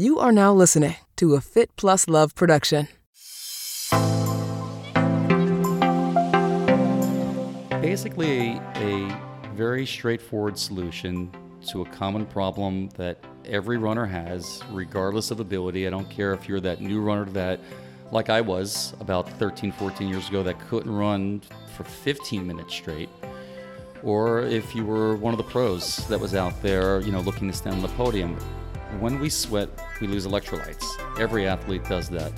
You are now listening to a Fit Plus Love production. Basically, a very straightforward solution to a common problem that every runner has, regardless of ability. I don't care if you're that new runner that, like I was about 13, 14 years ago, that couldn't run for 15 minutes straight, or if you were one of the pros that was out there, you know, looking to stand on the podium. When we sweat, we lose electrolytes. Every athlete does that.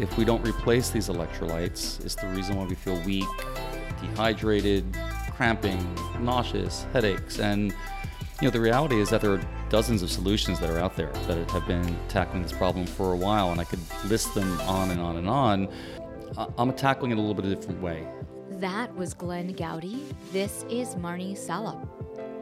If we don't replace these electrolytes, it's the reason why we feel weak, dehydrated, cramping, nauseous, headaches, and you know the reality is that there are dozens of solutions that are out there that have been tackling this problem for a while, and I could list them on and on and on. I'm tackling it a little bit a different way. That was Glenn Gowdy. This is Marni Salup.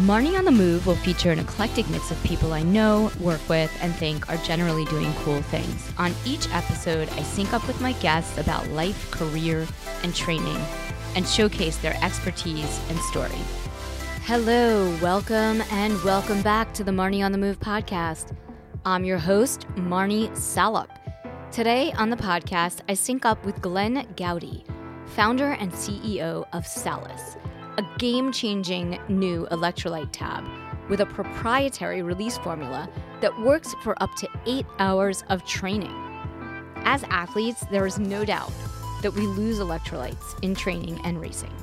Marni on the Move will feature an eclectic mix of people I know, work with, and think are generally doing cool things. On each episode, I sync up with my guests about life, career, and training, and showcase their expertise and story. Hello, welcome, and welcome back to the Marni on the Move podcast. I'm your host, Marni Salup. Today on the podcast, I sync up with Glenn Gowdy, founder and CEO of Salus, a game changing new electrolyte tab with a proprietary release formula that works for up to eight hours of training. As athletes, there is no doubt that we lose electrolytes in training and racing.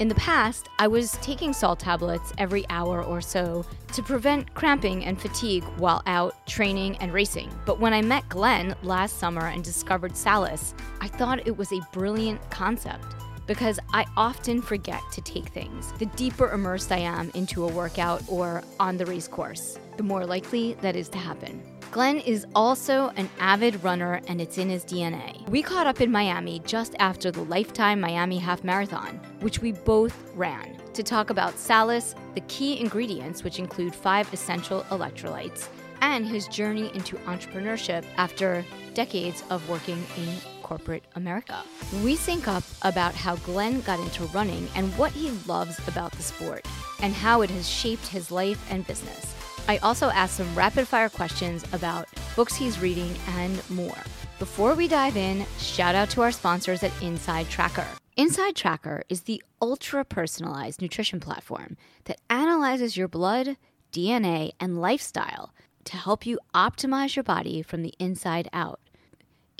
In the past, I was taking salt tablets every hour or so to prevent cramping and fatigue while out training and racing. But when I met Glenn last summer and discovered Salus, I thought it was a brilliant concept because I often forget to take things. The deeper immersed I am into a workout or on the race course, the more likely that is to happen. Glenn is also an avid runner and it's in his DNA. We caught up in Miami just after the Lifetime Miami Half Marathon, which we both ran, to talk about Salus, the key ingredients, which include five essential electrolytes, and his journey into entrepreneurship after decades of working in corporate America. We sync up about how Glenn got into running and what he loves about the sport, and how it has shaped his life and business. I also ask some rapid fire questions about books he's reading and more. Before we dive in, shout out to our sponsors at Inside Tracker. Inside Tracker is the ultra personalized nutrition platform that analyzes your blood, DNA, and lifestyle to help you optimize your body from the inside out.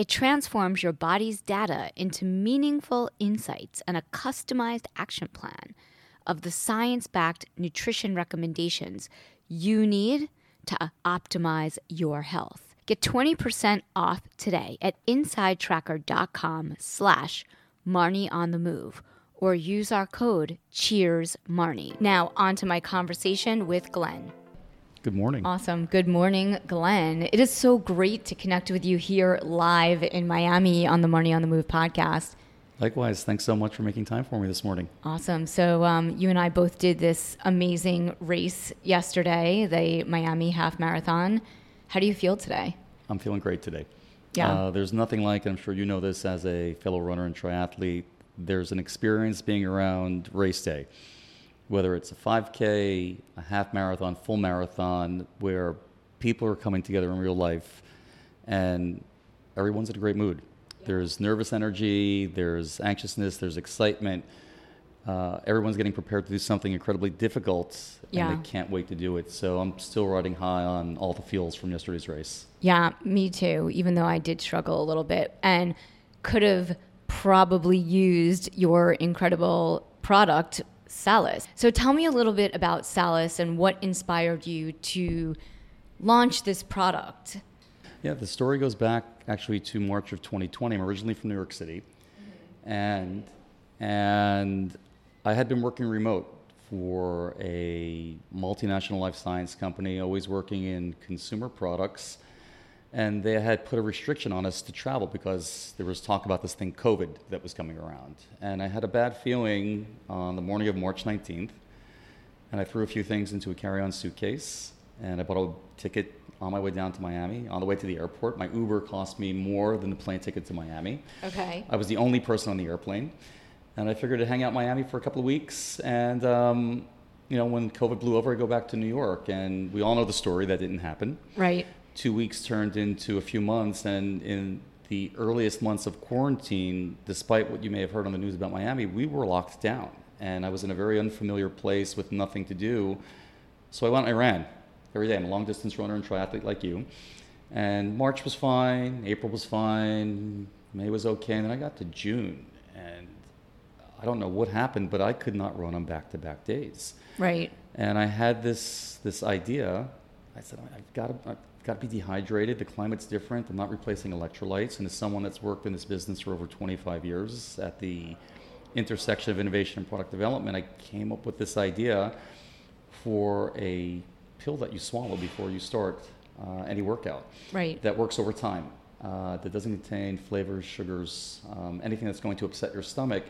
It transforms your body's data into meaningful insights and a customized action plan of the science backed nutrition recommendations you need to uh, optimize your health. Get 20% off today at insidetracker.com slash Marni on the move or use our code Cheers Marni. Now on to my conversation with Glenn. Good morning. Awesome. Good morning, Glenn. It is so great to connect with you here live in Miami on the Marni on the Move podcast. Likewise, thanks so much for making time for me this morning. Awesome. So, um, you and I both did this amazing race yesterday, the Miami Half Marathon. How do you feel today? I'm feeling great today. Yeah. Uh, there's nothing like, I'm sure you know this as a fellow runner and triathlete, there's an experience being around race day, whether it's a 5K, a half marathon, full marathon, where people are coming together in real life and everyone's in a great mood. There's nervous energy, there's anxiousness, there's excitement. Uh, everyone's getting prepared to do something incredibly difficult, and they can't wait to do it. So I'm still riding high on all the feels from yesterday's race. Yeah, me too, even though I did struggle a little bit and could have probably used your incredible product, Salus. So tell me a little bit about Salus and what inspired you to launch this product. Yeah, the story goes back actually to March of 2020. I'm originally from New York City, and and I had been working remote for a multinational life science company, always working in consumer products, and they had put a restriction on us to travel because there was talk about this thing COVID that was coming around, and I had a bad feeling on the morning of March 19th. and I threw a few things into a carry-on suitcase, and I bought a ticket on my way down to Miami. On the way to the airport, my Uber cost me more than the plane ticket to Miami. Okay. I was the only person on the airplane, and I figured to hang out in Miami for a couple of weeks, and um, you know, when COVID blew over, I go back to New York, and we all know the story that didn't happen. Right. Two weeks turned into a few months, and in the earliest months of quarantine, despite what you may have heard on the news about Miami, we were locked down, and I was in a very unfamiliar place with nothing to do. So I went and I ran every day. I'm a long distance runner and triathlete like you. And March was fine, April was fine, May was okay, and then I got to June, and I don't know what happened, but I could not run on back to back days. Right. And I had this this idea. I said, I've got to, got to be dehydrated. The climate's different. I'm not replacing electrolytes. And as someone that's worked in this business for over 25 years at the intersection of innovation and product development, I came up with this idea for a pill that you swallow before you start uh, any workout. Right. That works over time. Uh, that doesn't contain flavors, sugars, um, anything that's going to upset your stomach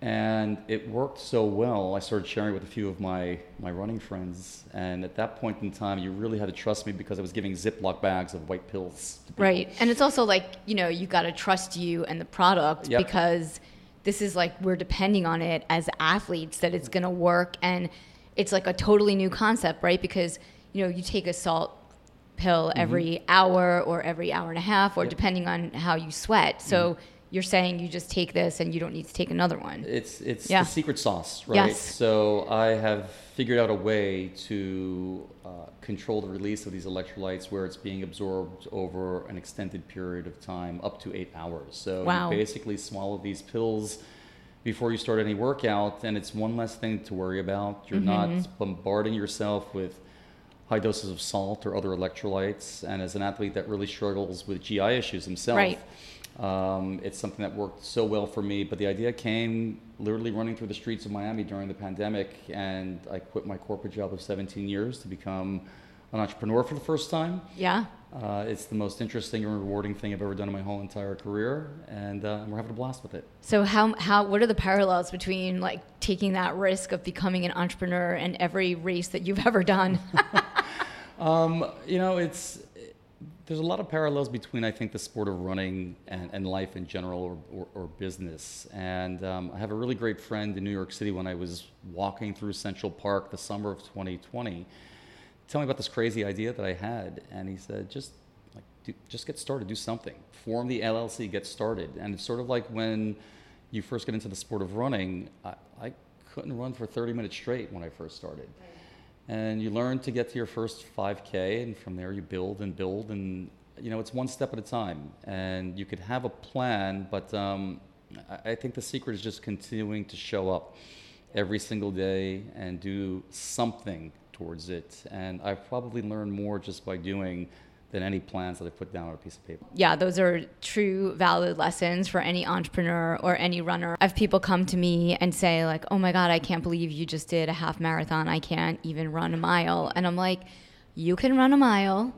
and it worked so well. I started sharing with a few of my, my running friends and at that point in time you really had to trust me because i was giving ziploc bags of white pills right and it's also like you know you got to trust you and the product Yep. because this is like we're depending on it as athletes that it's going to work and it's like a totally new concept right? Because you know you take a salt pill mm-hmm. every hour or every hour and a half or Yep. depending on how you sweat. So mm-hmm. You're saying you just take this and you don't need to take another one it's it's Yeah. the secret sauce right Yes. so i have figured out a way to uh, control the release of these electrolytes where it's being absorbed over an extended period of time up to eight hours so Wow. you basically swallow these pills before you start any workout and it's one less thing to worry about you're Mm-hmm. not bombarding yourself with high doses of salt or other electrolytes and as an athlete that really struggles with gi issues himself Right. Um, it's something that worked so well for me but the idea came literally running through the streets of miami during the pandemic and i quit my corporate job of 17 years to become an entrepreneur for the first time. Yeah. Uh, it's the most interesting and rewarding thing i've ever done in my whole entire career and uh, we're having a blast with it. So how how what are the parallels between like taking that risk of becoming an entrepreneur and every race that you've ever done? Um, you know, it's there's a lot of parallels between I think the sport of running and, and life in general or, or, or business. And um, I have a really great friend in New York City when I was walking through Central Park the summer of 2020. Tell me about this crazy idea that I had, and he said, just like do, just get started, do something, form the LLC, get started. And it's sort of like when you first get into the sport of running. I, I couldn't run for 30 minutes straight when I first started and you learn to get to your first 5k and from there you build and build and you know it's one step at a time. And you could have a plan but um, I, I think the secret is just continuing to show up every single day and do something towards it. And i've probably learned more just by doing than any plans that i put down on a piece of paper yeah, those are true valid lessons for any entrepreneur or any runner. I have people come to me and say like, "Oh my god, I can't believe you just did a half marathon. I can't even run a mile." And I'm like, "You can run a mile.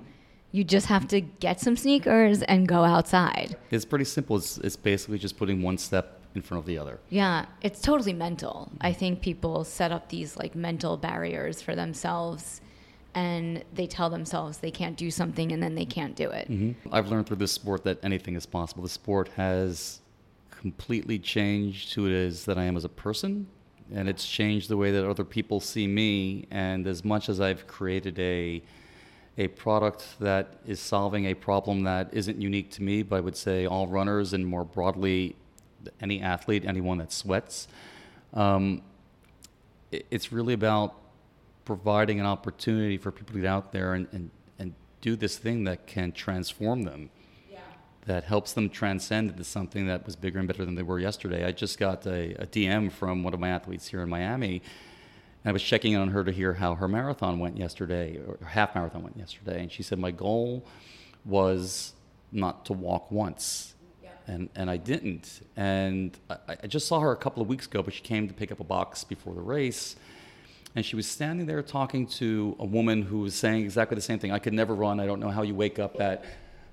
You just have to get some sneakers and go outside." it's pretty simple it's, it's basically just putting one step in front of the other Yeah, it's totally mental. I think people set up these like mental barriers for themselves and they tell themselves they can't do something and then they can't do it. I've learned through this sport that anything is possible. The sport has completely changed who it is that I am as a person, and it's changed the way that other people see me. And as much as I've created a a product that is solving a problem that isn't unique to me, but I would say all runners and more broadly any athlete, anyone that sweats, um, it's really about providing an opportunity for people to get out there and, and, and do this thing that can transform them, that helps them transcend into something that was bigger and better than they were yesterday. I just got a, a DM from one of my athletes here in Miami, and I was checking in on her to hear how her marathon went yesterday, or half marathon went yesterday, and she said, My goal was not to walk once. And, and I didn't. And I, I just saw her a couple of weeks ago, but she came to pick up a box before the race and she was standing there talking to a woman who was saying exactly the same thing. I could never run. I don't know how you wake up at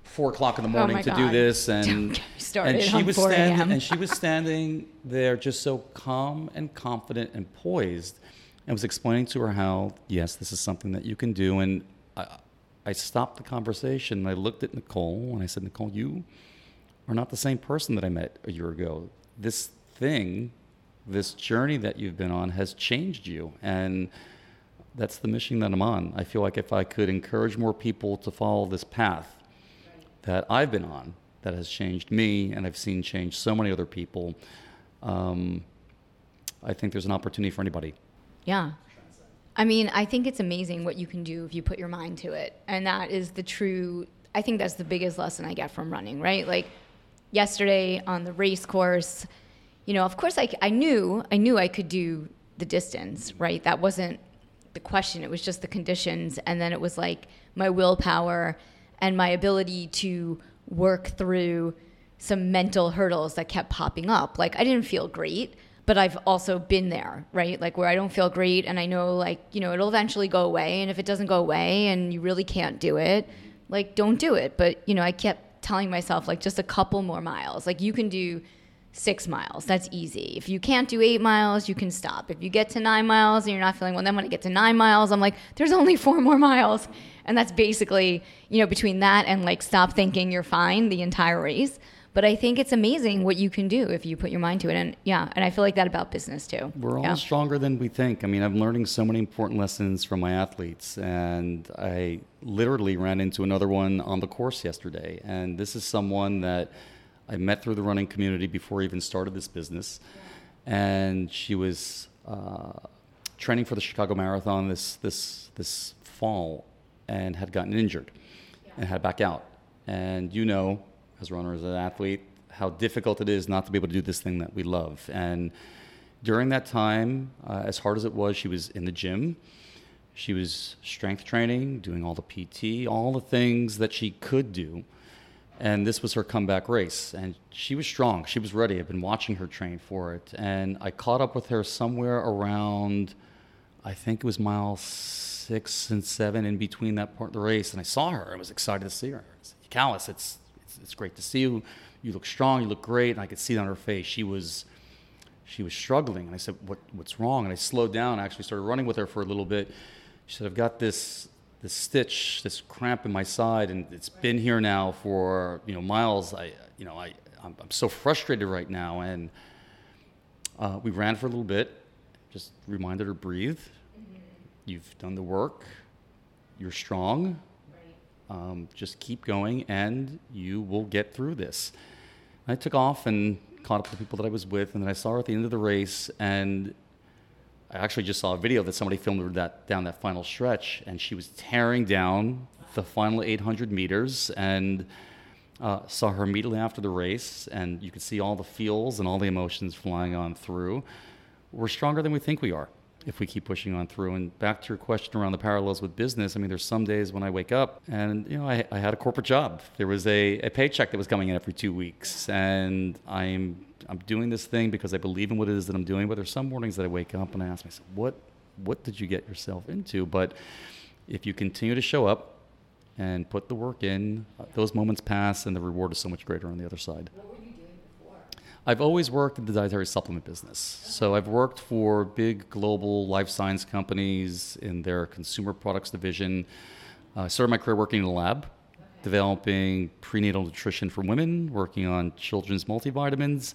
four o'clock in the oh morning Oh to do God. this. Don't And, get me started and she was standing and she was standing there just so calm and confident and poised. and was explaining to her how, yes, this is something that you can do. And I, I stopped the conversation and I looked at Nicole and I said, Nicole, you are not the same person that I met a year ago. This thing, this journey that you've been on has changed you. And that's the mission that I'm on. I feel like if I could encourage more people to follow this path that I've been on, that has changed me, and I've seen change so many other people, um, I think there's an opportunity for anybody. Yeah. I mean, I think it's amazing what you can do if you put your mind to it. And that is the true, I think that's the biggest lesson I get from running, right? Like yesterday on the race course, you know, of course I, I knew, I knew I could do the distance, right? That wasn't the question. It was just the conditions. And then it was like my willpower and my ability to work through some mental hurdles that kept popping up. Like I didn't feel great but I've also been there, right? Like where I don't feel great and I know like, you know, it'll eventually go away and if it doesn't go away and you really can't do it, like don't do it. But, you know, I kept telling myself like just a couple more miles. Like you can do 6 miles. That's easy. If you can't do 8 miles, you can stop. If you get to 9 miles and you're not feeling well, then when I get to 9 miles, I'm like there's only 4 more miles. And that's basically, you know, between that and like stop thinking you're fine the entire race. But I think it's amazing what you can do if you put your mind to it. And yeah, and I feel like that about business too. We're all yeah. stronger than we think. I mean, I'm learning so many important lessons from my athletes, and I literally ran into another one on the course yesterday. And this is someone that I met through the running community before I even started this business. And she was uh, training for the Chicago Marathon this, this, this fall and had gotten injured and had to back out. And you know, as a runner, as an athlete, how difficult it is not to be able to do this thing that we love. And during that time, uh, as hard as it was, she was in the gym. She was strength training, doing all the PT, all the things that she could do. And this was her comeback race. And she was strong. She was ready. I've been watching her train for it. And I caught up with her somewhere around, I think it was mile six and seven in between that part of the race. And I saw her. I was excited to see her. I said, Callis, it's it's great to see you. You look strong. You look great. And I could see it on her face. She was, she was struggling. And I said, what, what's wrong? And I slowed down. I actually started running with her for a little bit. She said, I've got this, this stitch, this cramp in my side, and it's been here now for, you know, miles. I, you know, I, I'm, I'm so frustrated right now. And uh, we ran for a little bit, just reminded her, breathe. Mm-hmm. You've done the work. You're strong um, just keep going and you will get through this. I took off and caught up with the people that I was with, and then I saw her at the end of the race, and I actually just saw a video that somebody filmed that down that final stretch, and she was tearing down the final 800 meters, and uh, saw her immediately after the race, and you could see all the feels and all the emotions flying on through. We're stronger than we think we are if we keep pushing on through. And back to your question around the parallels with business, I mean, there's some days when I wake up and, you know, I, I had a corporate job. There was a, a paycheck that was coming in every two weeks. And I'm, I'm doing this thing because I believe in what it is that I'm doing. But there's some mornings that I wake up and I ask myself, what, what did you get yourself into? But if you continue to show up and put the work in, those moments pass and the reward is so much greater on the other side. I've always worked in the dietary supplement business. So I've worked for big global life science companies in their consumer products division. Uh, I started my career working in a lab, developing prenatal nutrition for women, working on children's multivitamins.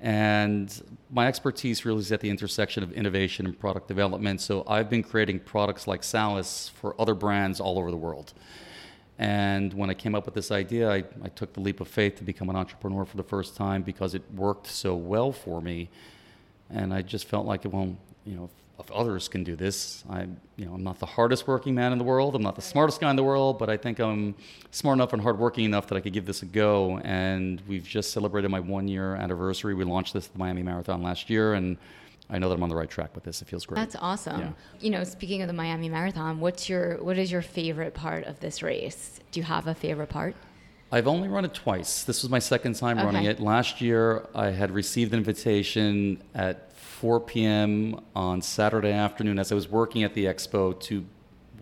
And my expertise really is at the intersection of innovation and product development. So I've been creating products like Salus for other brands all over the world. And when I came up with this idea, I, I took the leap of faith to become an entrepreneur for the first time because it worked so well for me. And I just felt like, well, you know, if, others can do this, I, you know, I'm not the hardest working man in the world. I'm not the smartest guy in the world, but I think I'm smart enough and hardworking enough that I could give this a go. And we've just celebrated my one year anniversary. We launched this at the Miami Marathon last year, and I know that I'm on the right track with this. It feels great. That's awesome. Yeah. You know, speaking of the Miami Marathon, what's your what is your favorite part of this race? Do you have a favorite part? I've only run it twice. This was my second time okay. running it. Last year, I had received an invitation at 4 p.m. on Saturday afternoon as I was working at the expo to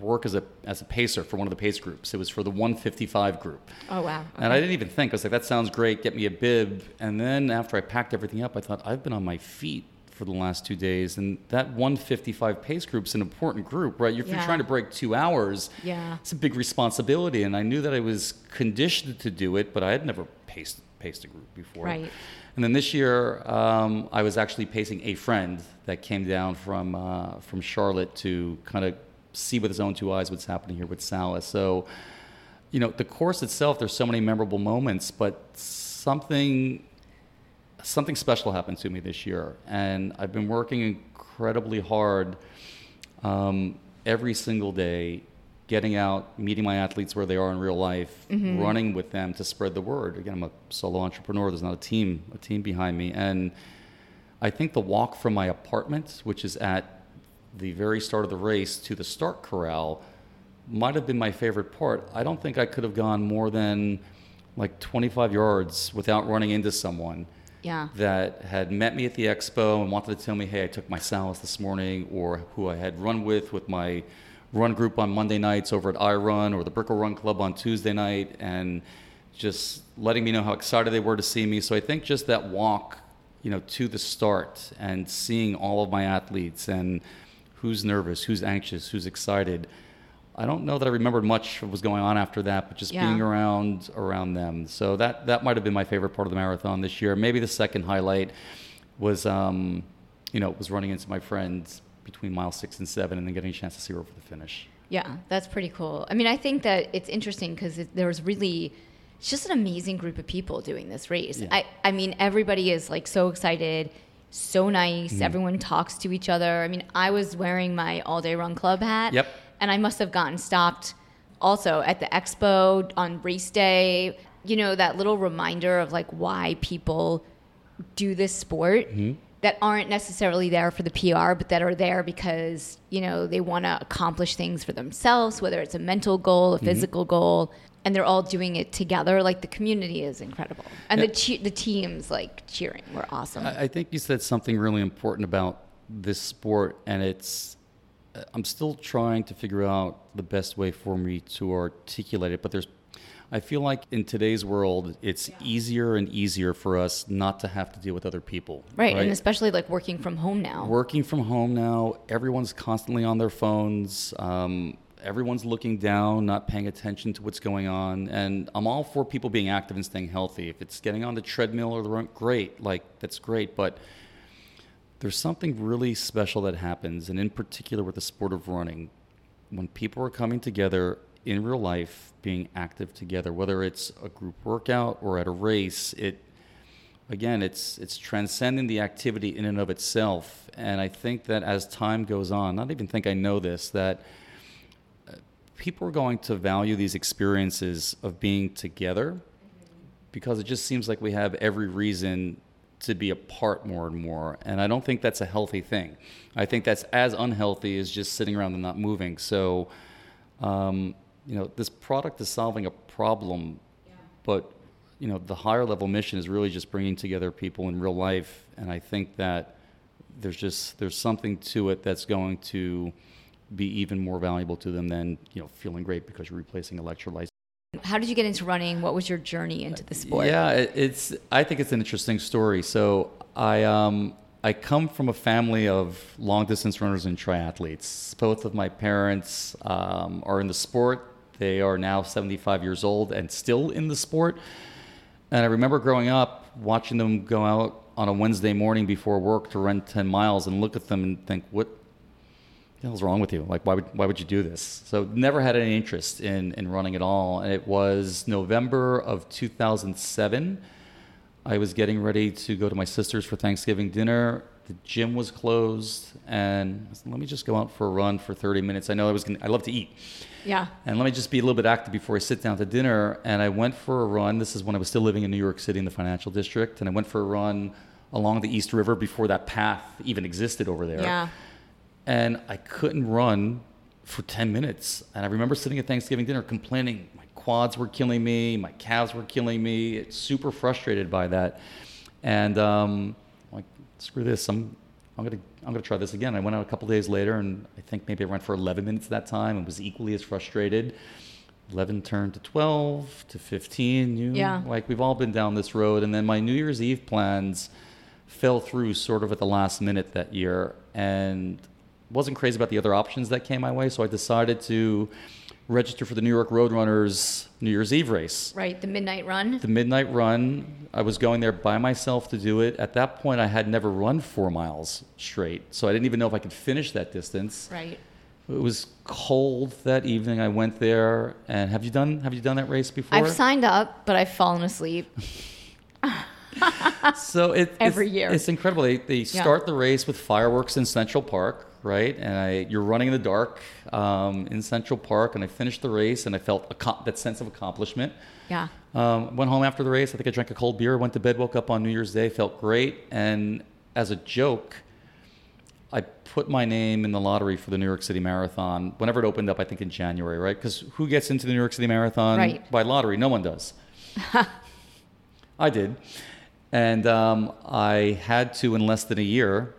work as a as a pacer for one of the pace groups. It was for the 155 group. Oh wow! Okay. And I didn't even think. I was like, that sounds great. Get me a bib. And then after I packed everything up, I thought I've been on my feet for the last two days, and that 155 pace group is an important group, right? If Yeah. you're trying to break two hours, Yeah. it's a big responsibility, and I knew that I was conditioned to do it, but I had never paced paced a group before. Right. And then this year, um, I was actually pacing a friend that came down from uh, from Charlotte to kind of see with his own two eyes what's happening here with Salus. So, you know, the course itself, there's so many memorable moments, but something something special happened to me this year, and I've been working incredibly hard um, every single day, getting out, meeting my athletes where they are in real life, mm-hmm. running with them to spread the word. Again, I'm a solo entrepreneur. There's not a team, a team behind me, and I think the walk from my apartment, which is at the very start of the race, to the start corral, might have been my favorite part. I don't think I could have gone more than like 25 yards without running into someone Yeah. that had met me at the expo and wanted to tell me, hey, I took my Salus this morning, or who I had run with with my run group on Monday nights over at iRun or the Brickell Run Club on Tuesday night, and just letting me know how excited they were to see me. So I think just that walk, you know, to the start and seeing all of my athletes and who's nervous, who's anxious, who's excited. I don't know that I remembered much of what was going on after that, but just Yeah. being around around them. So that that might have been my favorite part of the marathon this year. Maybe the second highlight was, um, you know, was running into my friends between mile six and seven, and then getting a chance to see her over the finish. Yeah, that's pretty cool. I mean, I think that it's interesting because it, there's really, it's just an amazing group of people doing this race. Yeah. I, I mean, everybody is like so excited, so nice. Mm-hmm. Everyone talks to each other. I mean, I was wearing my all day run club hat. Yep. And I must have gotten stopped also at the expo on race day. You know, that little reminder of like why people do this sport Mm-hmm. That aren't necessarily there for the PR, but that are there because, you know, they want to accomplish things for themselves, whether it's a mental goal, Mm-hmm. a physical goal, and they're all doing it together. Like the community is incredible. And the, che- the teams like cheering were awesome. I, I think you said something really important about this sport, and it's. uh, I'm still trying to figure out the best way for me to articulate it, but there's. I feel like in today's world, it's easier and easier for us not to have to deal with other people. right. And especially like working from home now. working from home now everyone's constantly on their phones um, everyone's looking down not paying attention to what's going on and i'm all for people being active and staying healthy if it's getting on the treadmill or the run great like that's great but there's something really special that happens and in particular with the sport of running when people are coming together in real life being active together whether it's a group workout or at a race it again, it's it's transcending the activity in and of itself. And I think that as time goes on, not even think I know this, that uh, people are going to value these experiences of being together because it just seems like we have every reason to be apart more and more. And I don't think that's a healthy thing. I think that's as unhealthy as just sitting around and not moving. So, um, you know, this product is solving a problem, but you know, the higher level mission is really just bringing together people in real life. And I think that there's just there's something to it that's going to be even more valuable to them than you know feeling great because you're replacing electrolytes. How did you get into running? What was your journey into the sport? Yeah, it's. I think it's an interesting story. So I um I come from a family of long distance runners and triathletes. Both of my parents um, are in the sport. They are now 75 years old and still in the sport. And I remember growing up watching them go out on a Wednesday morning before work to run 10 miles and look at them and think, what the hell's wrong with you? Like, why would, why would you do this? So never had any interest in, in running at all. And it was November of 2007. I was getting ready to go to my sister's for Thanksgiving dinner. The gym was closed, and I said, let me just go out for a run for 30 minutes. I know I was gonna, I love to eat. Yeah. And let me just be a little bit active before I sit down to dinner. And I went for a run. This is when I was still living in New York City in the financial district. And I went for a run along the East River before that path even existed over there. Yeah. And I couldn't run for 10 minutes. And I remember sitting at Thanksgiving dinner complaining my quads were killing me, my calves were killing me. It's super frustrated by that. And um, screw this. I'm, I'm gonna I'm gonna try this again. I went out a couple days later, and I think maybe I ran for 11 minutes that time, and was equally as frustrated. 11 turned to 12 to 15. You, Yeah. Like we've all been down this road, and then my New Year's Eve plans fell through sort of at the last minute that year and wasn't crazy about the other options that came my way. So I decided to register for the New York Roadrunners New Year's Eve race. Right, the midnight run. The midnight run, I was going there by myself to do it. At that point, I had never run four miles straight, so I didn't even know if I could finish that distance. Right. It was cold that evening. I went there, and have you done have you done that race before? I've signed up, but I've fallen asleep. so it, Every it's, year. it's incredible. They, they start the race with fireworks in Central Park, right? And I, you're running in the dark um, in Central Park, and I finished the race, and I felt a, that sense of accomplishment. Yeah. Um, went home after the race. I think I drank a cold beer. Went to bed. Woke up on New Year's Day. Felt great. And as a joke, I put my name in the lottery for the New York City Marathon whenever it opened up. I think in January, right? Because who gets into the New York City Marathon Right. by lottery? No one does. I did. And um, I had to, in less than a year,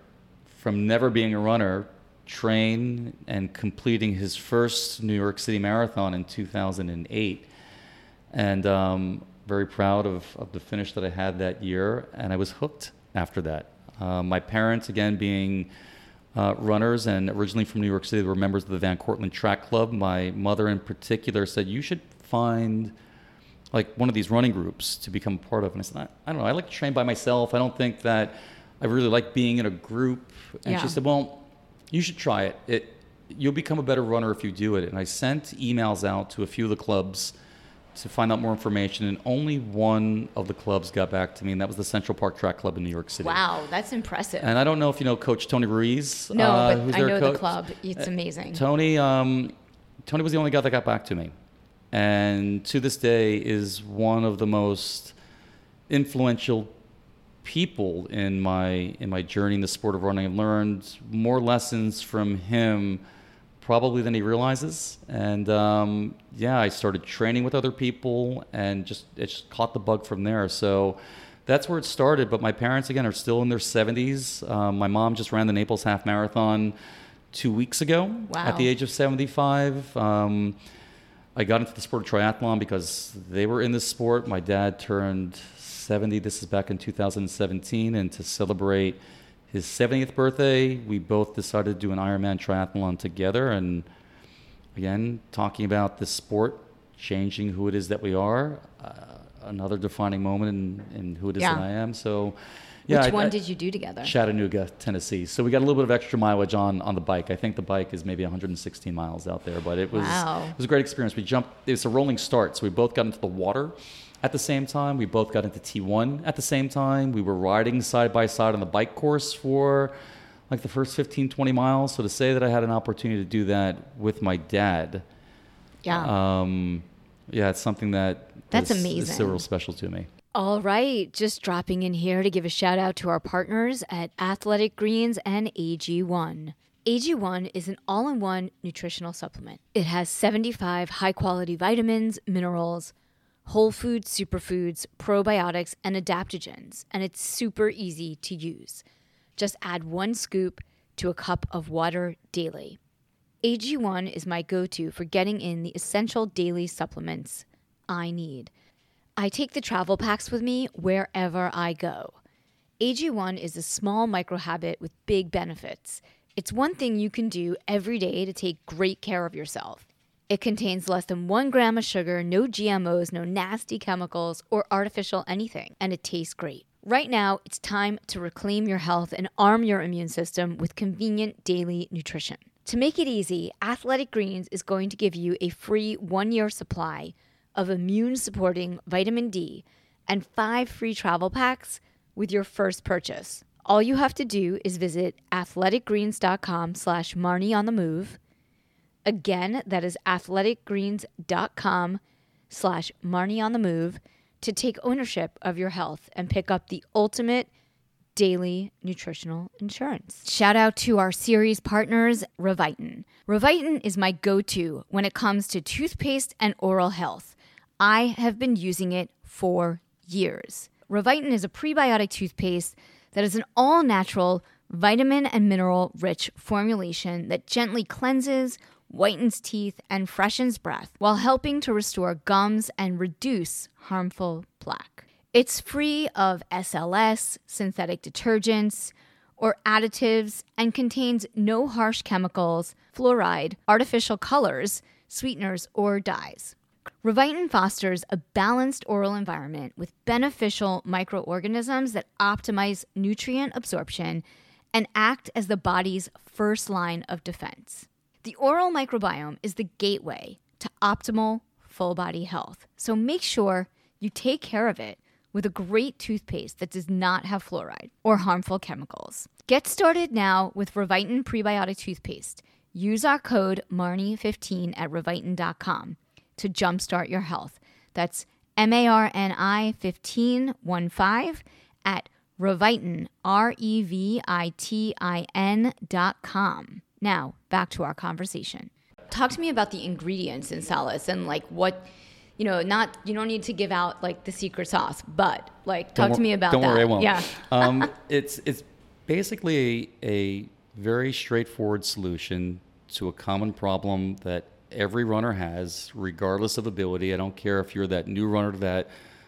from never being a runner, train and completing his first New York City Marathon in 2008. And um, very proud of, of the finish that I had that year. And I was hooked after that. Uh, my parents, again, being uh, runners and originally from New York City, were members of the Van Cortlandt Track Club. My mother, in particular, said, You should find like one of these running groups to become part of. And I said, I, I don't know, I like to train by myself. I don't think that I really like being in a group. And Yeah. she said, Well, you should try it. It you'll become a better runner if you do it. And I sent emails out to a few of the clubs to find out more information, and only one of the clubs got back to me, and that was the Central Park Track Club in New York City. Wow, that's impressive. And I don't know if you know Coach Tony Ruiz. no, uh, but who's I know coach. the club. It's amazing. Tony, um, Tony was the only guy that got back to me, and to this day is one of the most influential people in my in my journey in the sport of running. I've learned more lessons from him probably than he realizes, and um, yeah, I started training with other people, and just it just caught the bug from there. So. That's where it started, but my parents again are still in their 70s. Um, my mom just ran the Naples Half Marathon two weeks ago Wow. at the age of 75. Um, I got into the sport of triathlon because they were in this sport. My dad turned 70. This is back in 2017. And to celebrate his 70th birthday, we both decided to do an Ironman triathlon together. And again, talking about this sport changing who it is that we are, uh, another defining moment in, in who it is Yeah. that I am. So, yeah. Which one I- did you do together? Chattanooga, Tennessee. So we got a little bit of extra mileage on on the bike. I think the bike is maybe 116 miles out there, but it was Wow. it was a great experience. We jumped. It was a rolling start, so we both got into the water at the same time. We both got into T1 at the same time. We were riding side by side on the bike course for like the first 15, 20 miles. So to say that I had an opportunity to do that with my dad, yeah. um, yeah, it's something that That's is- amazing. so real special to me. All right, just dropping in here to give a shout out to our partners at Athletic Greens and AG1. AG1 is an all in one nutritional supplement. It has 75 high quality vitamins, minerals, whole food superfoods, probiotics, and adaptogens, and it's super easy to use. Just add one scoop to a cup of water daily. AG1 is my go to for getting in the essential daily supplements I need. I take the travel packs with me wherever I go. AG1 is a small microhabit with big benefits. It's one thing you can do every day to take great care of yourself. It contains less than one gram of sugar, no GMOs, no nasty chemicals, or artificial anything, and it tastes great. Right now, it's time to reclaim your health and arm your immune system with convenient daily nutrition. To make it easy, Athletic Greens is going to give you a free one year supply of immune supporting vitamin D and five free travel packs with your first purchase. All you have to do is visit athleticgreens.com slash Marni on the move. Again, that is athleticgreens.com slash Marni on the move to take ownership of your health and pick up the ultimate daily nutritional insurance. Shout out to our series partners, Revitin. Revitin is my go to when it comes to toothpaste and oral health. I have been using it for years. Revitin is a prebiotic toothpaste that is an all natural, vitamin and mineral rich formulation that gently cleanses, whitens teeth, and freshens breath while helping to restore gums and reduce harmful plaque. It's free of SLS, synthetic detergents, or additives and contains no harsh chemicals, fluoride, artificial colors, sweeteners, or dyes. Revitin fosters a balanced oral environment with beneficial microorganisms that optimize nutrient absorption and act as the body's first line of defense. The oral microbiome is the gateway to optimal full body health, so make sure you take care of it with a great toothpaste that does not have fluoride or harmful chemicals. Get started now with Revitin Prebiotic Toothpaste. Use our code MARNI15 at Revitin.com to jumpstart your health. That's M A R N I 1515 at Revitin, R E V I T I N dot com. Now, back to our conversation. Talk to me about the ingredients in Salus and like what you know, not you don't need to give out like the secret sauce, but like talk Don't to me about don't that. worry, I won't. Yeah. um, it's it's basically a, a very straightforward solution to a common problem that every runner has, regardless of ability. I don't care if you're that new runner that,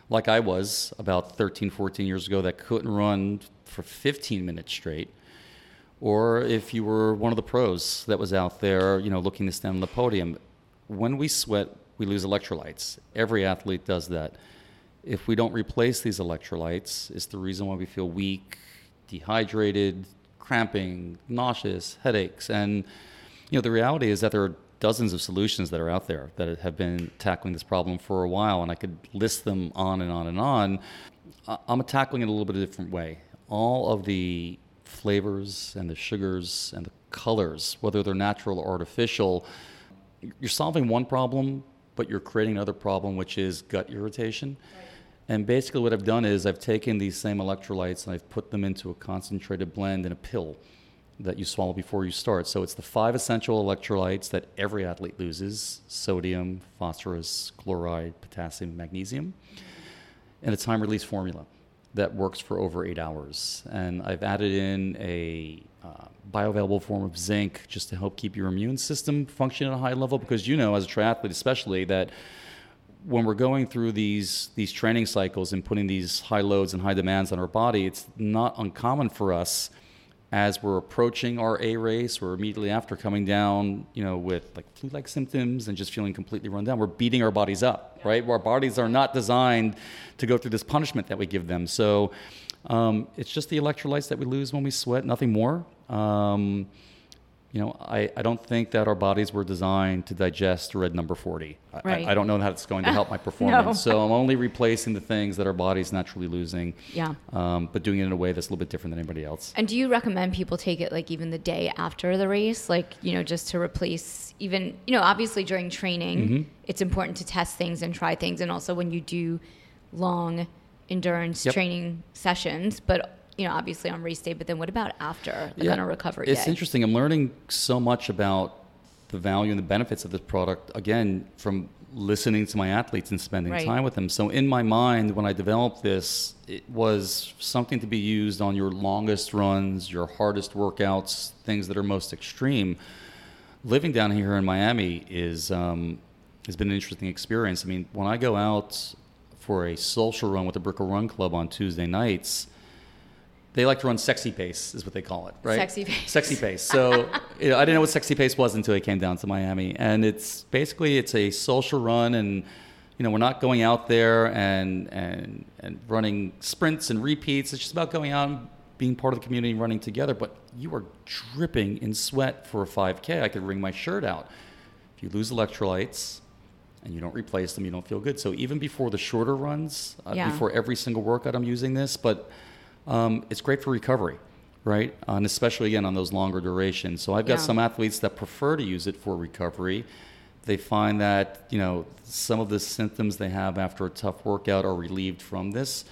like I was about 13, 14 years ago, that couldn't run for 15 minutes straight, or if you were one of the pros that was out there, you know, looking to stand on the podium. When we sweat, we lose electrolytes. Every athlete does that. If we don't replace these electrolytes, it's the reason why we feel weak, dehydrated, cramping, nauseous, headaches. And you know, the reality is that there are dozens of solutions that are out there that have been tackling this problem for a while, and I could list them on and on and on. I'm tackling it a little bit a different way. All of the flavors and the sugars and the colors, whether they're natural or artificial, you're solving one problem, but you're creating another problem, which is gut irritation. And basically, what I've done is I've taken these same electrolytes and I've put them into a concentrated blend in a pill that you swallow before you start. So it's the five essential electrolytes that every athlete loses sodium, phosphorus, chloride, potassium, magnesium, and a time release formula that works for over eight hours. And I've added in a uh, bioavailable form of zinc just to help keep your immune system function at a high level because you know, as a triathlete especially, that when we're going through these these training cycles and putting these high loads and high demands on our body, it's not uncommon for us as we're approaching our A race or immediately after coming down, you know, with like flu-like symptoms and just feeling completely run down. We're beating our bodies up, right? Our bodies are not designed to go through this punishment that we give them. So um, it's just the electrolytes that we lose when we sweat, nothing more. Um, you know, I, I don't think that our bodies were designed to digest red number 40. I- Right. I, I don't know how it's going to help my performance. So I'm only replacing the things that our body's naturally losing, Yeah. um, but doing it in a way that's a little bit different than anybody else. And do you recommend people take it like even the day after the race, like you know, just to replace even you know, obviously during training, Mm-hmm. it's important to test things and try things, and also when you do long endurance Yep. training sessions, but you know, obviously on race day. But then what about after the Yeah, kind of recovery It's day? interesting. I'm learning so much about the value and the benefits of this product again from listening to my athletes and spending Right. time with them. So in my mind, when I developed this, it was something to be used on your longest runs, your hardest workouts, things that are most extreme. Living down here in Miami is um, has been an interesting experience. I mean, when I go out for a social run with the Brickell Run Club on Tuesday nights, they like to run sexy pace, is what they call it, right? Sexy pace. Sexy pace. So you know, I didn't know what sexy pace was until I came down to Miami, and it's basically it's a social run, and you know we're not going out there and and and running sprints and repeats. It's just about going out and being part of the community, and running together. But you are dripping in sweat for a 5K. I could wring my shirt out. If you lose electrolytes, and you don't replace them, you don't feel good. So even before the shorter runs, uh, Yeah. before every single workout, I'm using this. But um, it's great for recovery, right? Uh, and especially again on those longer durations. So I've got Yeah. some athletes that prefer to use it for recovery. They find that you know some of the symptoms they have after a tough workout are relieved from this.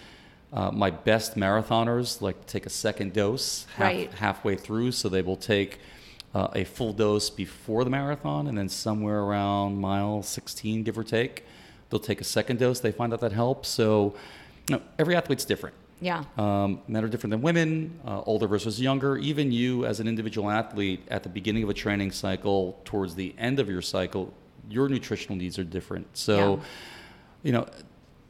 Uh, my best marathoners like to take a second dose half, Right. halfway through, so they will take uh, a full dose before the marathon, and then somewhere around mile 16, give or take, they'll take a second dose. They find that that helps. So you know, every athlete's different. Yeah. Um, men are different than women, uh, older versus younger. Even you, as an individual athlete, at the beginning of a training cycle, towards the end of your cycle, your nutritional needs are different. So, Yeah. you know,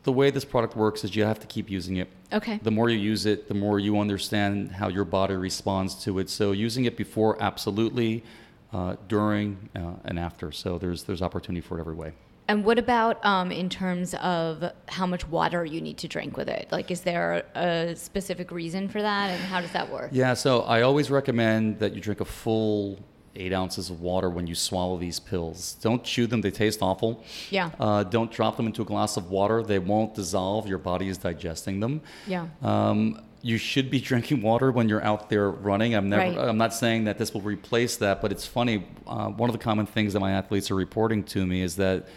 the way this product works is you have to keep using it. Okay. The more you use it, the more you understand how your body responds to it. So using it before, absolutely, uh, during uh, and after. So there's there's opportunity for it every way. And what about um, in terms of how much water you need to drink with it? Like, is there a specific reason for that, and how does that work? Yeah, so I always recommend that you drink a full eight ounces of water when you swallow these pills. Don't chew them, they taste awful. Yeah. Uh, don't drop them into a glass of water, they won't dissolve. Your body is digesting them. Yeah. Um, you should be drinking water when you're out there running. I'm never. Right. I'm not saying that this will replace that, but it's funny. Uh, one of the common things that my athletes are reporting to me is that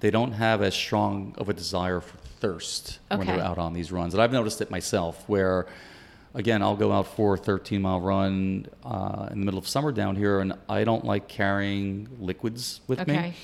they don't have as strong of a desire for thirst when they're out on these runs. And I've noticed it myself, where again, I'll go out for a 13 mile run uh, in the middle of summer down here, and I don't like carrying liquids with Okay. me.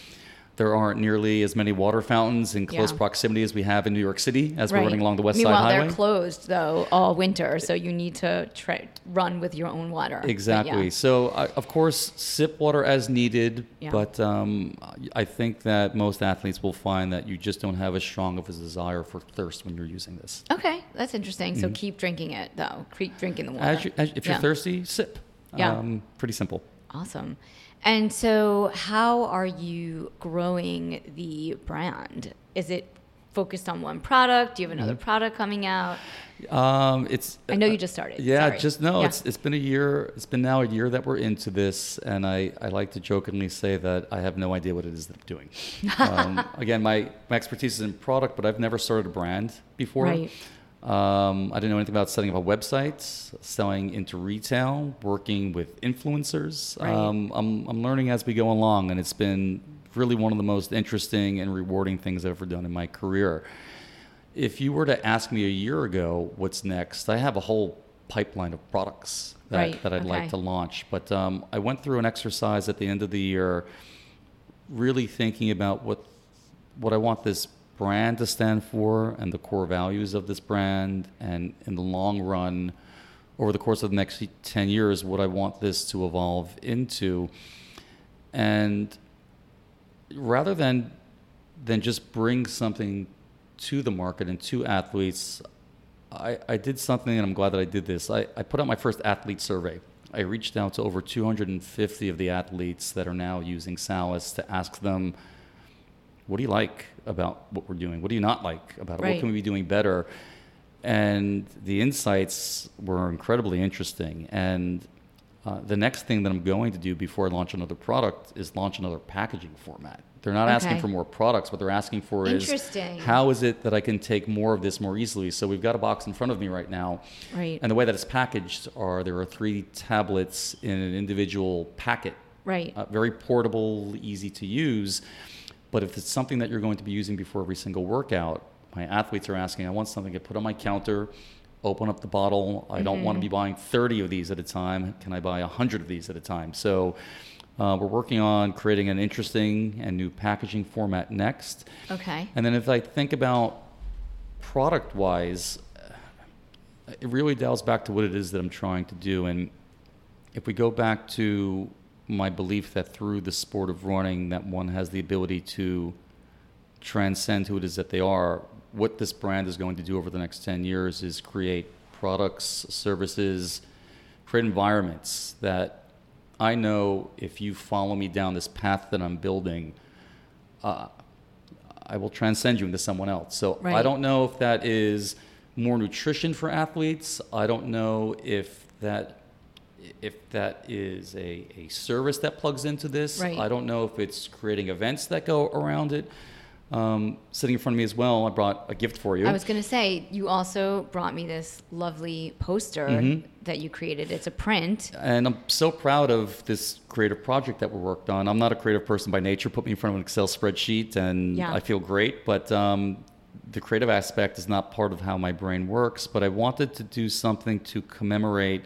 There aren't nearly as many water fountains in close Yeah. proximity as we have in New York City as we're running along the West Meanwhile, Side Highway. Meanwhile, they're closed though all winter, so you need to try, run with your own water. Exactly. yeah. So, I, of course, sip water as needed, Yeah. but um, I think that most athletes will find that you just don't have as strong of a desire for thirst when you're using this. Okay, that's interesting. So keep drinking it though. Keep drinking the water. Mm-hmm. As you, as, if you're thirsty, sip. Yeah. Um, pretty simple. Awesome. And so, how are you growing the brand? Is it focused on one product? Do you have another Mm-hmm. product coming out? Um, it's I know you just started. Yeah, Sorry. just no. Yeah. It's it's been a year. It's been now a year that we're into this, and I, I like to jokingly say that I have no idea what it is that I'm doing. um, again, my, my expertise is in product, but I've never started a brand before. Right. Um, I didn't know anything about setting up a website, selling into retail, working with influencers. Right. Um, I'm I'm learning as we go along, and it's been really one of the most interesting and rewarding things I've ever done in my career. If you were to ask me a year ago what's next, I have a whole pipeline of products that, Right, that I'd okay. like to launch. But um, I went through an exercise at the end of the year, really thinking about what what I want this brand to stand for and the core values of this brand, and in the long run, over the course of the next 10 years, what I want this to evolve into. And rather than than just bring something to the market and to athletes, I, I did something, and I'm glad that I did this. I, I put out my first athlete survey. I reached out to over 250 of the athletes that are now using Salus to ask them, what do you like about what we're doing? What do you not like about it? Right. What can we be doing better? And the insights were incredibly interesting. And uh, the next thing that I'm going to do before I launch another product is launch another packaging format. They're not asking for more products. What they're asking for is how is it that I can take more of this more easily? So we've got a box in front of me right now. Right. And the way that it's packaged are there are three tablets in an individual packet. Right. Uh, very portable, easy to use. But if it's something that you're going to be using before every single workout, my athletes are asking, I want something to put on my counter, open up the bottle. I don't want to be Mm-hmm. buying 30 of these at a time. Can I buy 100 of these at a time? So uh, we're working on creating an interesting and new packaging format next. okay. And then if I think about product wise, it really dials back to what it is that I'm trying to do. And if we go back to my belief that through the sport of running, that one has the ability to transcend who it is that they are, what this brand is going to do over the next 10 years is create products, services, create environments that I know if you follow me down this path that I'm building, uh, I will transcend you into someone else. So I don't know if that is more nutrition for athletes. I don't know if that if that is a, a service that plugs into this. Right. I don't know if it's creating events that go around it. Um, sitting in front of me as well, I brought a gift for you. I was going to say, you also brought me this lovely poster Mm-hmm. that you created. It's a print. and I'm so proud of this creative project that we worked on. I'm not a creative person by nature. Put me in front of an Excel spreadsheet, and Yeah. I feel great. But um, the creative aspect is not part of how my brain works. But I wanted to do something to commemorate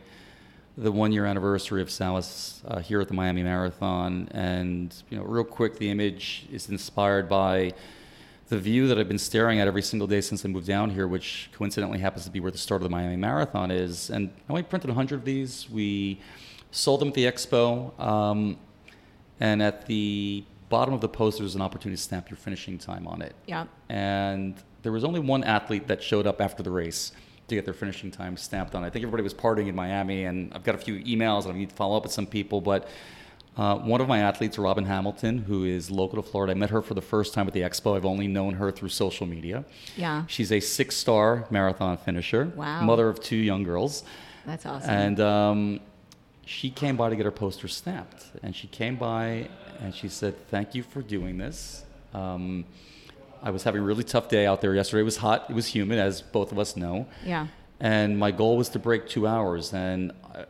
the one-year anniversary of Salus uh, here at the Miami Marathon. And you know, real quick, the image is inspired by the view that I've been staring at every single day since I moved down here, which coincidentally happens to be where the start of the Miami Marathon is. And I only printed 100 of these. We sold them at the expo. Um, and at the bottom of the poster, there's an opportunity to stamp your finishing time on it. Yeah. And there was only one athlete that showed up after the race to get their finishing time stamped on. I think everybody was partying in Miami, and I've got a few emails and I need to follow up with some people. But uh, one of my athletes, Robin Hamilton, who is local to Florida, I met her for the first time at the expo. I've only known her through social media. Yeah. She's a six star marathon finisher, Wow. mother of two young girls. That's awesome. And um, she came by to get her poster stamped. And she came by and she said, Thank you for doing this. Um, I was having a really tough day out there yesterday. It was hot, it was humid, as both of us know. yeah. And my goal was to break two hours, and I,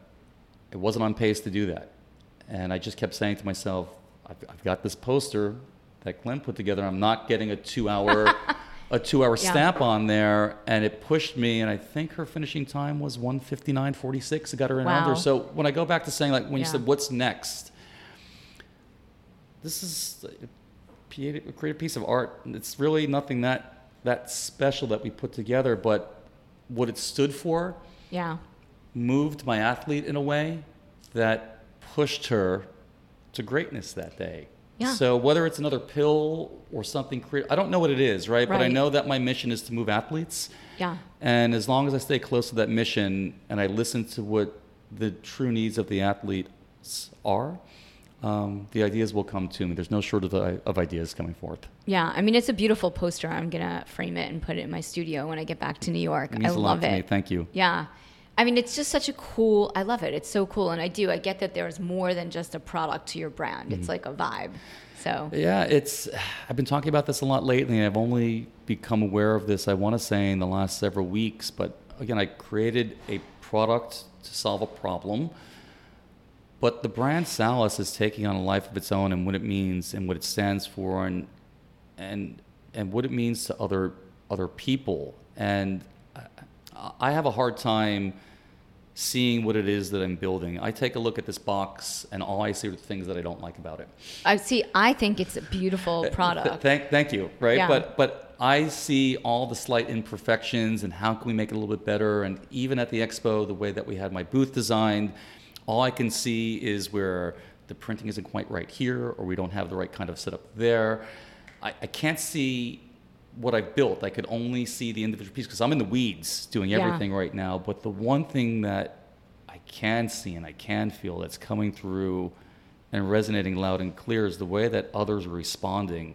it wasn't on pace to do that. And I just kept saying to myself, I've, I've got this poster that Glenn put together. I'm not getting a two-hour, a two-hour Yeah. stamp on there, and it pushed me. And I think her finishing time was 159.46. It got her in Wow. under. So when I go back to saying, like, when you said, "What's next?" This is a creative, a piece of art. It's really nothing that that special that we put together, but what it stood for Yeah. moved my athlete in a way that pushed her to greatness that day. Yeah. So whether it's another pill or something creative, I don't know what it is, right? right? But I know that my mission is to move athletes. Yeah. And as long as I stay close to that mission and I listen to what the true needs of the athletes are, um, the ideas will come to me. There's no shortage of, of ideas coming forth. Yeah. I mean, it's a beautiful poster. I'm going to frame it and put it in my studio when I get back to New York. It means I a lot love to it. me. Thank you. Yeah. I mean, it's just such a cool, I love it. It's so cool. And I do, I get that there's more than just a product to your brand, Mm-hmm. it's like a vibe. So, Yeah, it's. I've been talking about this a lot lately, and I've only become aware of this. I want to say in the last several weeks, but again, I created a product to solve a problem. But the brand Salus is taking on a life of its own, and what it means, and what it stands for, and and and what it means to other other people. And I, have a hard time seeing what it is that I'm building. I take a look at this box, and all I see are the things that I don't like about it. I see, I think it's a beautiful product. Thank, thank you. Right, Yeah. but but I see all the slight imperfections and how can we make it a little bit better. And even at the expo, the way that we had my booth designed, all I can see is where the printing isn't quite right here, or we don't have the right kind of setup there. I, I can't see what I've built. I could only see the individual piece because I'm in the weeds doing Yeah. everything right now. But the one thing that I can see and I can feel that's coming through and resonating loud and clear is the way that others are responding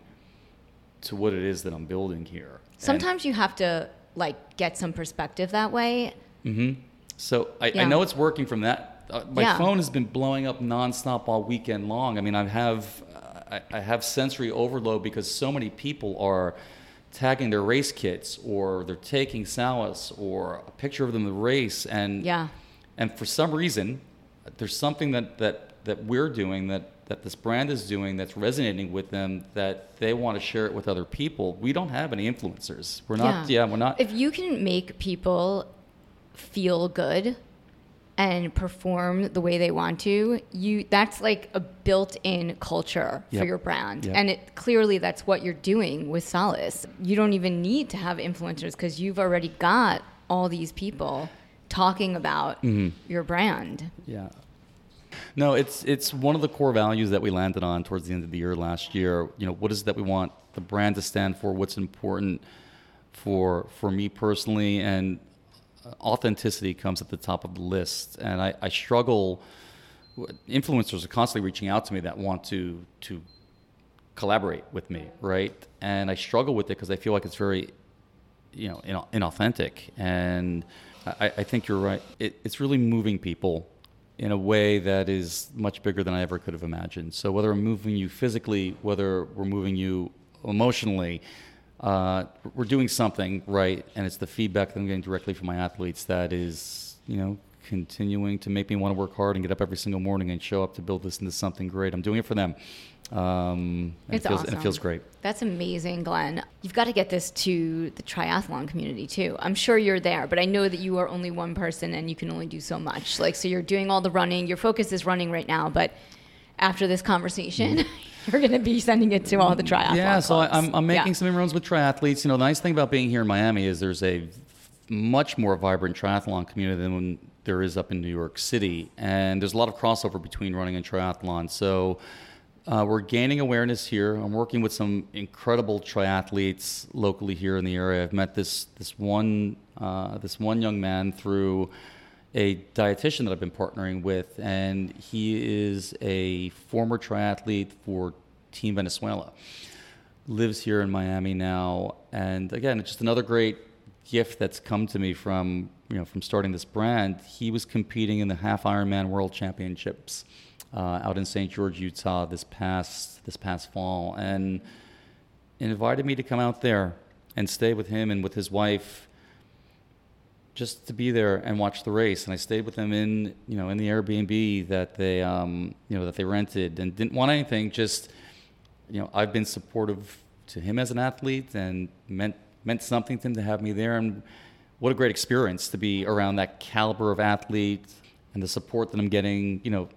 to what it is that I'm building here. Sometimes you have to like get some perspective that way. And so I, Yeah. I know it's working from that. Uh, my Yeah. phone has been blowing up nonstop all weekend long. I mean, I have I, I have sensory overload because so many people are tagging their race kits or they're taking Salus or a picture of them in the race and Yeah. and for some reason there's something that that that we're doing that that this brand is doing that's resonating with them that they want to share it with other people we don't have any influencers we're not yeah, we're not If you can make people feel good and perform the way they want to, you that's like a built-in culture for your brand. Yep. And it clearly that's what you're doing with Salus. You don't even need to have influencers because you've already got all these people talking about Mm-hmm. your brand. Yeah. No, it's it's one of the core values that we landed on towards the end of the year last year. You know, what is it that we want the brand to stand for? What's important for for me personally, and authenticity comes at the top of the list. And I, I struggle. Influencers are constantly reaching out to me that want to to collaborate with me, right? And I struggle with it because I feel like it's very you know in, inauthentic and I, I think you're right it, it's really moving people in a way that is much bigger than i ever could have imagined so whether i'm moving you physically whether we're moving you emotionally uh, we're doing something right and it's the feedback that i'm getting directly from my athletes that is you know continuing to make me want to work hard and get up every single morning and show up to build this into something great i'm doing it for them um, and It's it feels, awesome. and it feels great That's amazing, Glenn. You've got to get this to the triathlon community too. I'm sure you're there, but I know that you are only one person and you can only do so much. Like, so you're doing all the running. Your focus is running right now, but after this conversation, you're going to be sending it to all the triathlon. Yeah, so I, clubs. I'm, I'm making Yeah. some inroads with triathletes. You know, the nice thing about being here in Miami is there's a much more vibrant triathlon community than when there is up in New York City, and there's a lot of crossover between running and triathlon. So Uh, we're gaining awareness here. I'm working with some incredible triathletes locally here in the area. I've met this this one uh, this one young man through a dietitian that I've been partnering with, and he is a former triathlete for Team Venezuela. Lives here in Miami now, and again, it's just another great gift that's come to me from you know from starting this brand. He was competing in the half Ironman World Championships uh, out in St. George, Utah, this past this past fall, and invited me to come out there and stay with him and with his wife just to be there and watch the race. And I stayed with them in, you know, in the Airbnb that they, um, you know, that they rented and didn't want anything. Just, you know, I've been supportive to him as an athlete and meant meant something to him to have me there. And what a great experience to be around that caliber of athlete and the support that I'm getting. You know,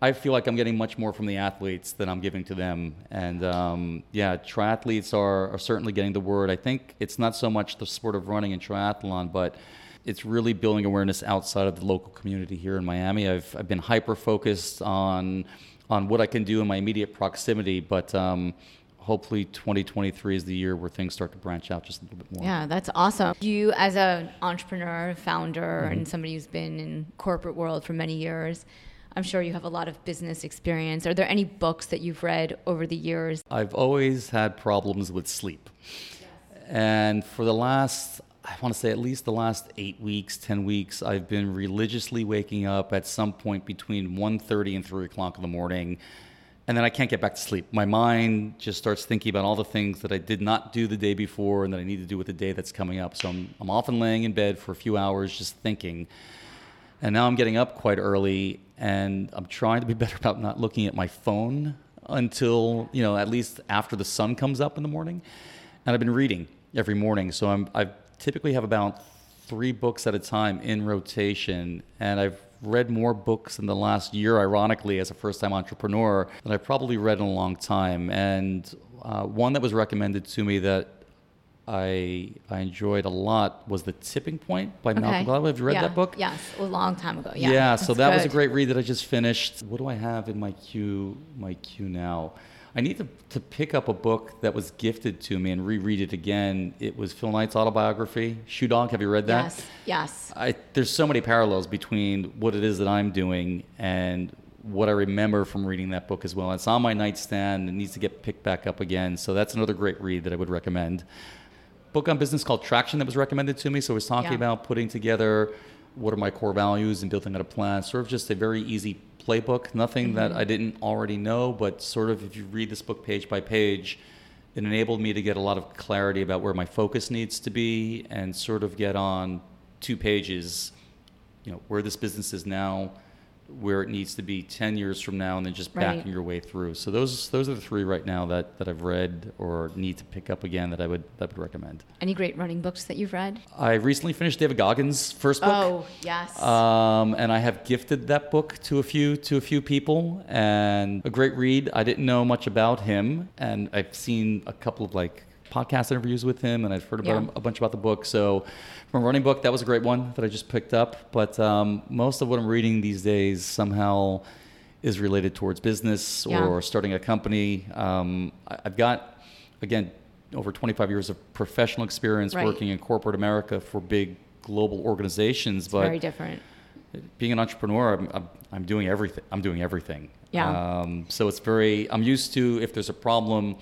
I feel like I'm getting much more from the athletes than I'm giving to them. And um, yeah, triathletes are, are certainly getting the word. I think it's not so much the sport of running and triathlon, but it's really building awareness outside of the local community here in Miami. I've, I've been hyper focused on on what I can do in my immediate proximity, but um, hopefully 2023 is the year where things start to branch out just a little bit more. Yeah, that's awesome. You, as an entrepreneur, founder, mm-hmm. and somebody who's been in corporate world for many years, I'm sure you have a lot of business experience. Are there any books that you've read over the years? I've always had problems with sleep. Yes. And for the last, I want to say at least the last eight weeks, 10 weeks, I've been religiously waking up at some point between 1.30 and 3 o'clock in the morning. And then I can't get back to sleep. My mind just starts thinking about all the things that I did not do the day before and that I need to do with the day that's coming up. So I'm, I'm often laying in bed for a few hours just thinking. And now I'm getting up quite early and I'm trying to be better about not looking at my phone until, you know, at least after the sun comes up in the morning. And I've been reading every morning. So I'm, I typically have about three books at a time in rotation. And I've read more books in the last year, ironically, as a first time entrepreneur, than I've probably read in a long time. And uh, one that was recommended to me that I I enjoyed a lot was The Tipping Point by okay. Malcolm Gladwell. Have you read yeah. that book? Yes, a long time ago. Yeah. Yeah, so that good. was a great read that I just finished. What do I have in my queue my queue now? I need to, to pick up a book that was gifted to me and reread it again. It was Phil Knight's autobiography, Shoe Dog. Have you read that? Yes, yes. I, there's so many parallels between what it is that I'm doing and what I remember from reading that book as well. It's on my nightstand. It needs to get picked back up again. So that's another great read that I would recommend book on business called Traction that was recommended to me. So it was talking yeah. about putting together what are my core values and building out a plan. Sort of just a very easy playbook, nothing mm-hmm. that I didn't already know, but sort of if you read this book page by page, it enabled me to get a lot of clarity about where my focus needs to be and sort of get on two pages, you know, where this business is now, where it needs to be 10 years from now and then just right. backing your way through. So those those are the three right now that, that I've read or need to pick up again that I would that would recommend. Any great running books that you've read? I recently finished David Goggins' first book. Oh, yes. Um, and I have gifted that book to a few to a few people and a great read. I didn't know much about him and I've seen a couple of like podcast interviews with him, and I've heard about yeah. him, a bunch about the book. So, from a running book, that was a great one that I just picked up. But um, most of what I'm reading these days somehow is related towards business yeah. or starting a company. Um, I, have got, again, over 25 years of professional experience right. working in corporate America for big global organizations. It's but very different. Being an entrepreneur, I'm, I'm, I'm doing everything. I'm doing everything. Yeah. Um, so it's very. I'm used to if there's a problem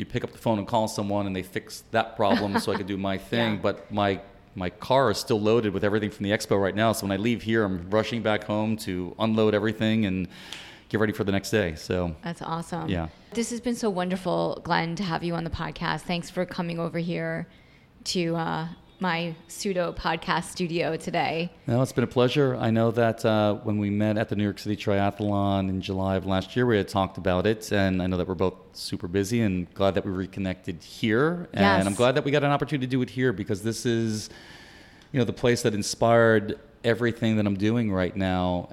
you pick up the phone and call someone and they fix that problem so I can do my thing. Yeah. But my my car is still loaded with everything from the expo right now. So when I leave here, I'm rushing back home to unload everything and get ready for the next day. So that's awesome. Yeah. This has been so wonderful, Glenn, to have you on the podcast. Thanks for coming over here to uh, my pseudo podcast studio today. No, it's been a pleasure. I know that uh, when we met at the New York City Triathlon in July of last year, we had talked about it, and I know that we're both super busy and glad that we reconnected here. And yes. I'm glad that we got an opportunity to do it here because this is, you know, the place that inspired everything that I'm doing right now.